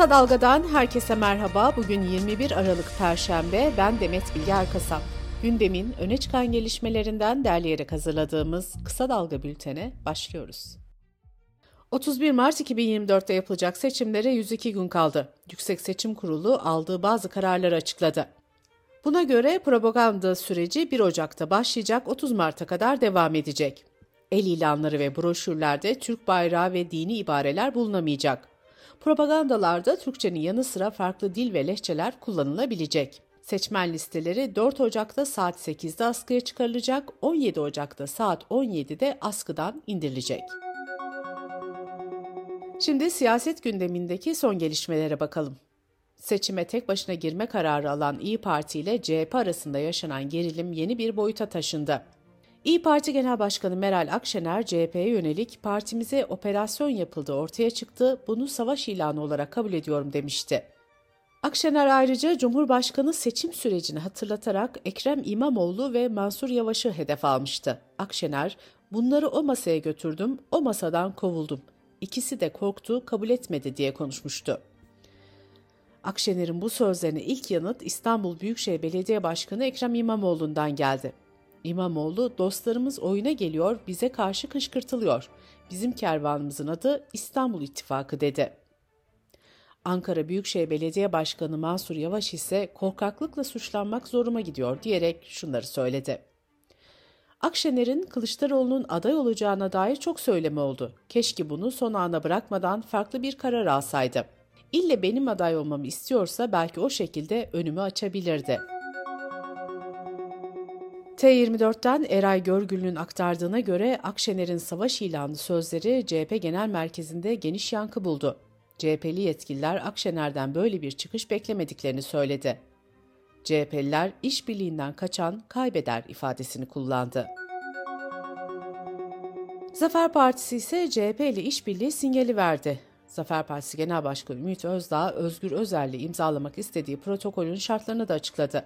Kısa Dalga'dan herkese merhaba. Bugün 21 Aralık Perşembe. Ben Demet Bilge Erkasap. Gündemin öne çıkan gelişmelerinden derleyerek hazırladığımız Kısa Dalga bültene başlıyoruz. 31 Mart 2024'te yapılacak seçimlere 102 gün kaldı. Yüksek Seçim Kurulu aldığı bazı kararları açıkladı. Buna göre propaganda süreci 1 Ocak'ta başlayacak 30 Mart'a kadar devam edecek. El ilanları ve broşürlerde Türk bayrağı ve dini ibareler bulunamayacak. Propagandalarda Türkçenin yanı sıra farklı dil ve lehçeler kullanılabilecek. Seçmen listeleri 4 Ocak'ta saat 8'de askıya çıkarılacak, 17 Ocak'ta saat 17'de askıdan indirilecek. Şimdi siyaset gündemindeki son gelişmelere bakalım. Seçime tek başına girme kararı alan İyi Parti ile CHP arasında yaşanan gerilim yeni bir boyuta taşındı. İyi Parti Genel Başkanı Meral Akşener, CHP'ye yönelik partimize operasyon yapıldı ortaya çıktı, bunu savaş ilanı olarak kabul ediyorum demişti. Akşener ayrıca Cumhurbaşkanı seçim sürecini hatırlatarak Ekrem İmamoğlu ve Mansur Yavaş'ı hedef almıştı. Akşener, bunları o masaya götürdüm, o masadan kovuldum. İkisi de korktu, kabul etmedi diye konuşmuştu. Akşener'in bu sözlerine ilk yanıt İstanbul Büyükşehir Belediye Başkanı Ekrem İmamoğlu'ndan geldi. İmamoğlu, dostlarımız oyuna geliyor, bize karşı kışkırtılıyor. Bizim kervanımızın adı İstanbul İttifakı dedi. Ankara Büyükşehir Belediye Başkanı Mansur Yavaş ise korkaklıkla suçlanmak zoruma gidiyor diyerek şunları söyledi. Akşener'in Kılıçdaroğlu'nun aday olacağına dair çok söylemi oldu. Keşke bunu son ana bırakmadan farklı bir karar alsaydı. İlle benim aday olmamı istiyorsa belki o şekilde önümü açabilirdi.'' T24'ten Eray Görgül'ün aktardığına göre Akşener'in savaş ilanı sözleri CHP Genel Merkezi'nde geniş yankı buldu. CHP'li yetkililer Akşener'den böyle bir çıkış beklemediklerini söyledi. CHP'liler işbirliğinden kaçan kaybeder ifadesini kullandı. Zafer Partisi ise CHP ile işbirliği sinyali verdi. Zafer Partisi Genel Başkanı Ümit Özdağ, Özgür Özel'le imzalamak istediği protokolün şartlarını da açıkladı.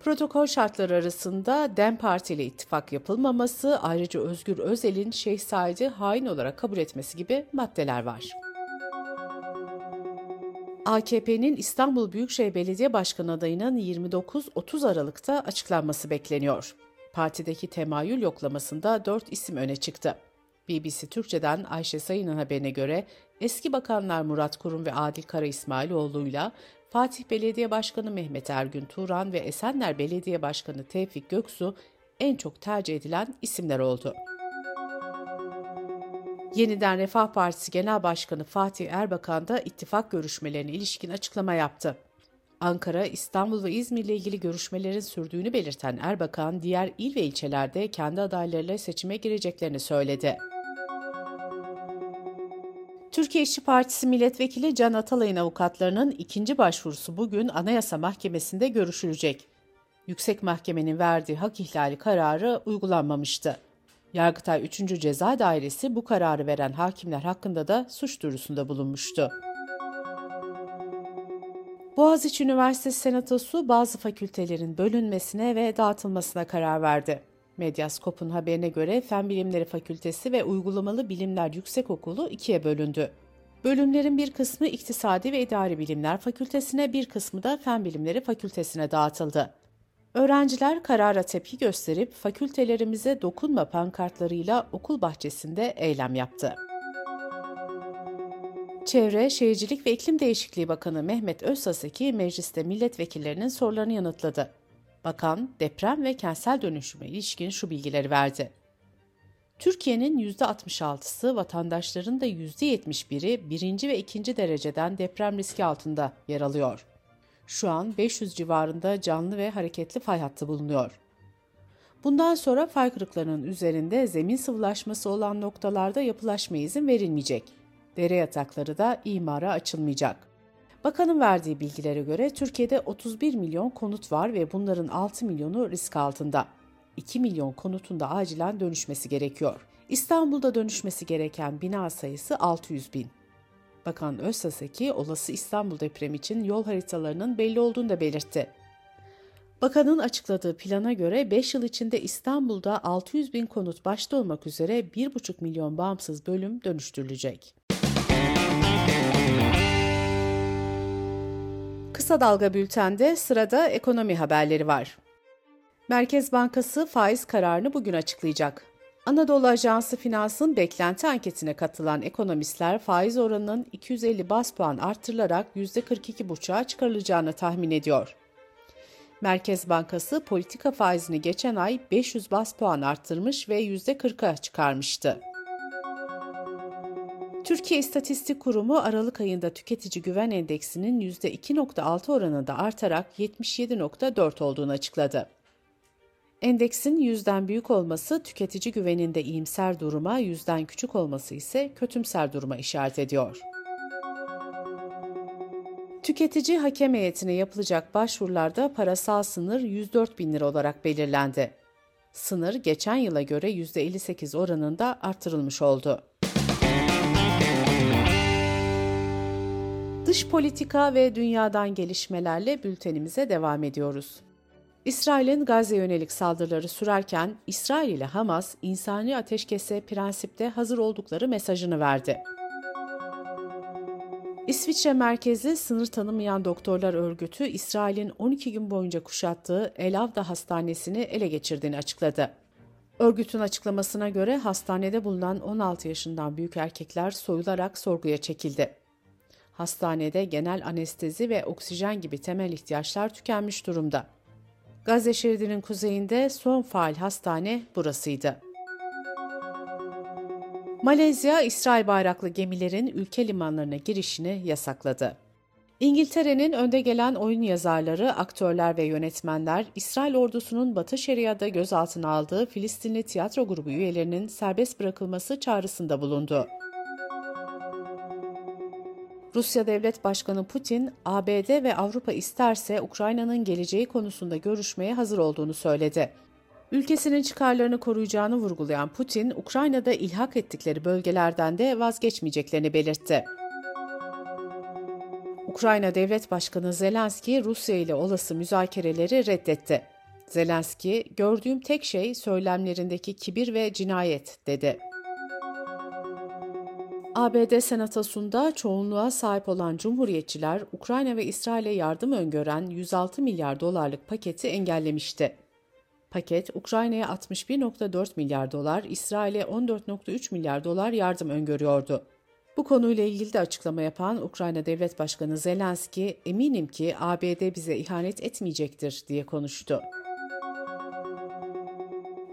Protokol şartları arasında DEM Parti ile ittifak yapılmaması, ayrıca Özgür Özel'in Şeyh Said'i hain olarak kabul etmesi gibi maddeler var. AKP'nin İstanbul Büyükşehir Belediye Başkanı adayının 29-30 Aralık'ta açıklanması bekleniyor. Partideki temayül yoklamasında 4 isim öne çıktı. BBC Türkçe'den Ayşe Sayın'ın haberine göre eski bakanlar Murat Kurum ve Adil Kara İsmailoğlu'yla Fatih Belediye Başkanı Mehmet Ergün Turan ve Esenler Belediye Başkanı Tevfik Göksu en çok tercih edilen isimler oldu. Yeniden Refah Partisi Genel Başkanı Fatih Erbakan da ittifak görüşmelerine ilişkin açıklama yaptı. Ankara, İstanbul ve İzmir ile ilgili görüşmelerin sürdüğünü belirten Erbakan, diğer il ve ilçelerde kendi adaylarıyla seçime gireceklerini söyledi. Türkiye İşçi Partisi Milletvekili Can Atalay'ın avukatlarının ikinci başvurusu bugün Anayasa Mahkemesi'nde görüşülecek. Yüksek Mahkemenin verdiği hak ihlali kararı uygulanmamıştı. Yargıtay 3. Ceza Dairesi bu kararı veren hakimler hakkında da suç duyurusunda bulunmuştu. Boğaziçi Üniversitesi Senatosu bazı fakültelerin bölünmesine ve dağıtılmasına karar verdi. Medyaskop'un haberine göre Fen Bilimleri Fakültesi ve Uygulamalı Bilimler Yüksekokulu ikiye bölündü. Bölümlerin bir kısmı İktisadi ve İdari Bilimler Fakültesine, bir kısmı da Fen Bilimleri Fakültesine dağıtıldı. Öğrenciler karara tepki gösterip fakültelerimize dokunma pankartlarıyla okul bahçesinde eylem yaptı. Çevre, Şehircilik ve İklim Değişikliği Bakanı Mehmet Özsaseki mecliste milletvekillerinin sorularını yanıtladı. Bakan deprem ve kentsel dönüşüme ilişkin şu bilgileri verdi. Türkiye'nin %66'sı vatandaşların da %71'i birinci ve ikinci dereceden deprem riski altında yer alıyor. Şu an 500 civarında canlı ve hareketli fay hattı bulunuyor. Bundan sonra fay kırıklarının üzerinde zemin sıvılaşması olan noktalarda yapılaşma izin verilmeyecek. Dere yatakları da imara açılmayacak. Bakanın verdiği bilgilere göre Türkiye'de 31 milyon konut var ve bunların 6 milyonu risk altında. 2 milyon konutun da acilen dönüşmesi gerekiyor. İstanbul'da dönüşmesi gereken bina sayısı 600 bin. Bakan Özsaseki olası İstanbul depremi için yol haritalarının belli olduğunu da belirtti. Bakanın açıkladığı plana göre 5 yıl içinde İstanbul'da 600 bin konut başta olmak üzere 1,5 milyon bağımsız bölüm dönüştürülecek. Kısa Dalga Bülten'de sırada ekonomi haberleri var. Merkez Bankası faiz kararını bugün açıklayacak. Anadolu Ajansı Finans'ın beklenti anketine katılan ekonomistler faiz oranının 250 bas puan arttırılarak %42,5'a çıkarılacağını tahmin ediyor. Merkez Bankası politika faizini geçen ay 500 bas puan arttırmış ve %40'a çıkarmıştı. Türkiye İstatistik Kurumu Aralık ayında tüketici güven endeksinin %2.6 oranında artarak 77.4 olduğunu açıkladı. Endeksin yüzden büyük olması tüketici güveninde iyimser duruma, yüzden küçük olması ise kötümser duruma işaret ediyor. Tüketici hakem heyetine yapılacak başvurularda parasal sınır 104 bin lira olarak belirlendi. Sınır geçen yıla göre %58 oranında artırılmış oldu. Dış politika ve dünyadan gelişmelerle bültenimize devam ediyoruz. İsrail'in Gazze yönelik saldırıları sürerken İsrail ile Hamas insani ateşkese prensipte hazır oldukları mesajını verdi. İsviçre merkezi sınır tanımayan doktorlar örgütü İsrail'in 12 gün boyunca kuşattığı El Avda Hastanesi'ni ele geçirdiğini açıkladı. Örgütün açıklamasına göre hastanede bulunan 16 yaşından büyük erkekler soyularak sorguya çekildi. Hastanede genel anestezi ve oksijen gibi temel ihtiyaçlar tükenmiş durumda. Gazze şeridinin kuzeyinde son faal hastane burasıydı. Malezya, İsrail bayraklı gemilerin ülke limanlarına girişini yasakladı. İngiltere'nin önde gelen oyun yazarları, aktörler ve yönetmenler, İsrail ordusunun Batı Şeria'da gözaltına aldığı Filistinli tiyatro grubu üyelerinin serbest bırakılması çağrısında bulundu. Rusya Devlet Başkanı Putin, ABD ve Avrupa isterse Ukrayna'nın geleceği konusunda görüşmeye hazır olduğunu söyledi. Ülkesinin çıkarlarını koruyacağını vurgulayan Putin, Ukrayna'da ilhak ettikleri bölgelerden de vazgeçmeyeceklerini belirtti. Ukrayna Devlet Başkanı Zelenski, Rusya ile olası müzakereleri reddetti. Zelenski, gördüğüm tek şey söylemlerindeki kibir ve cinayet, dedi. ABD Senatosu'nda çoğunluğa sahip olan Cumhuriyetçiler, Ukrayna ve İsrail'e yardım öngören 106 milyar dolarlık paketi engellemişti. Paket, Ukrayna'ya 61.4 milyar dolar, İsrail'e 14.3 milyar dolar yardım öngörüyordu. Bu konuyla ilgili de açıklama yapan Ukrayna Devlet Başkanı Zelenski, eminim ki ABD bize ihanet etmeyecektir diye konuştu.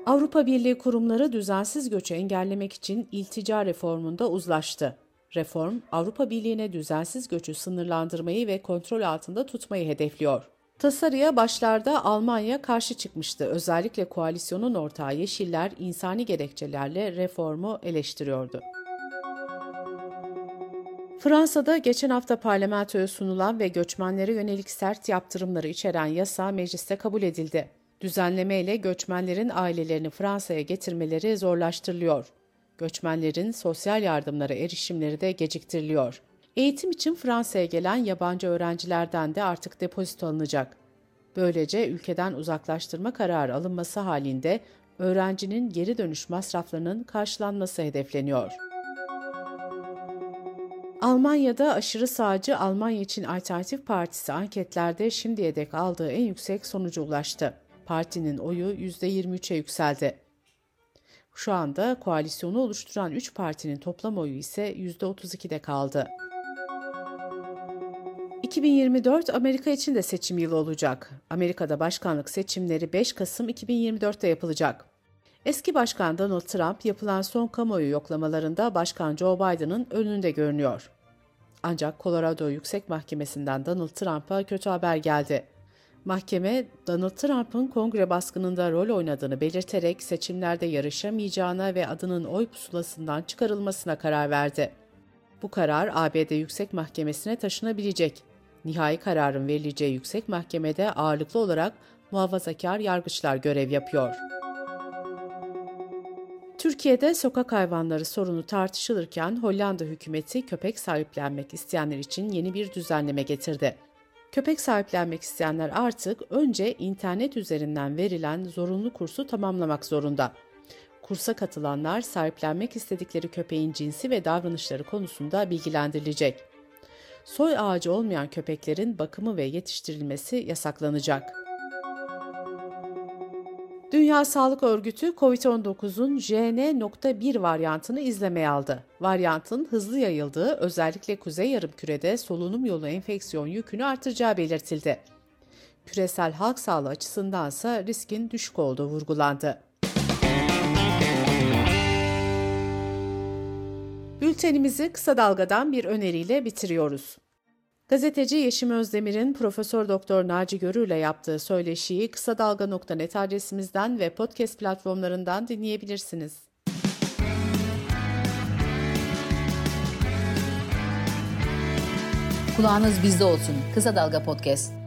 Avrupa Birliği kurumları düzensiz göçü engellemek için iltica reformunda uzlaştı. Reform, Avrupa Birliği'ne düzensiz göçü sınırlandırmayı ve kontrol altında tutmayı hedefliyor. Tasarıya başlarda Almanya karşı çıkmıştı. Özellikle koalisyonun ortağı Yeşiller insani gerekçelerle reformu eleştiriyordu. Fransa'da geçen hafta parlamentoya sunulan ve göçmenlere yönelik sert yaptırımları içeren yasa mecliste kabul edildi. Düzenleme ile göçmenlerin ailelerini Fransa'ya getirmeleri zorlaştırılıyor. Göçmenlerin sosyal yardımlara erişimleri de geciktiriliyor. Eğitim için Fransa'ya gelen yabancı öğrencilerden de artık depozito alınacak. Böylece ülkeden uzaklaştırma kararı alınması halinde öğrencinin geri dönüş masraflarının karşılanması hedefleniyor. Almanya'da aşırı sağcı Almanya için Alternatif Partisi anketlerde şimdiye dek aldığı en yüksek sonuca ulaştı. Partinin oyu %23'e yükseldi. Şu anda koalisyonu oluşturan 3 partinin toplam oyu ise %32'de kaldı. 2024 Amerika için de seçim yılı olacak. Amerika'da başkanlık seçimleri 5 Kasım 2024'te yapılacak. Eski başkan Donald Trump yapılan son kamuoyu yoklamalarında başkan Joe Biden'ın önünde görünüyor. Ancak Colorado Yüksek Mahkemesi'nden Donald Trump'a kötü haber geldi. Mahkeme, Donald Trump'ın kongre baskınında rol oynadığını belirterek seçimlerde yarışamayacağına ve adının oy pusulasından çıkarılmasına karar verdi. Bu karar ABD Yüksek Mahkemesi'ne taşınabilecek. Nihai kararın verileceği yüksek mahkemede ağırlıklı olarak muhafazakar yargıçlar görev yapıyor. Türkiye'de sokak hayvanları sorunu tartışılırken Hollanda hükümeti köpek sahiplenmek isteyenler için yeni bir düzenleme getirdi. Köpek sahiplenmek isteyenler artık önce internet üzerinden verilen zorunlu kursu tamamlamak zorunda. Kursa katılanlar sahiplenmek istedikleri köpeğin cinsi ve davranışları konusunda bilgilendirilecek. soy ağacı olmayan köpeklerin bakımı ve yetiştirilmesi yasaklanacak. Dünya Sağlık Örgütü COVID-19'un JN.1 varyantını izlemeye aldı. Varyantın hızlı yayıldığı özellikle kuzey yarımkürede solunum yolu enfeksiyon yükünü artıracağı belirtildi. Küresel halk sağlığı açısındansa riskin düşük olduğu vurgulandı. Bültenimizi kısa dalgadan bir öneriyle bitiriyoruz. Gazeteci Yeşim Özdemir'in Profesör Doktor Naci Görü ile yaptığı söyleşiyi kısa dalga.net adresimizden ve podcast platformlarından dinleyebilirsiniz. Kulağınız bizde olsun. Kısa Dalga Podcast.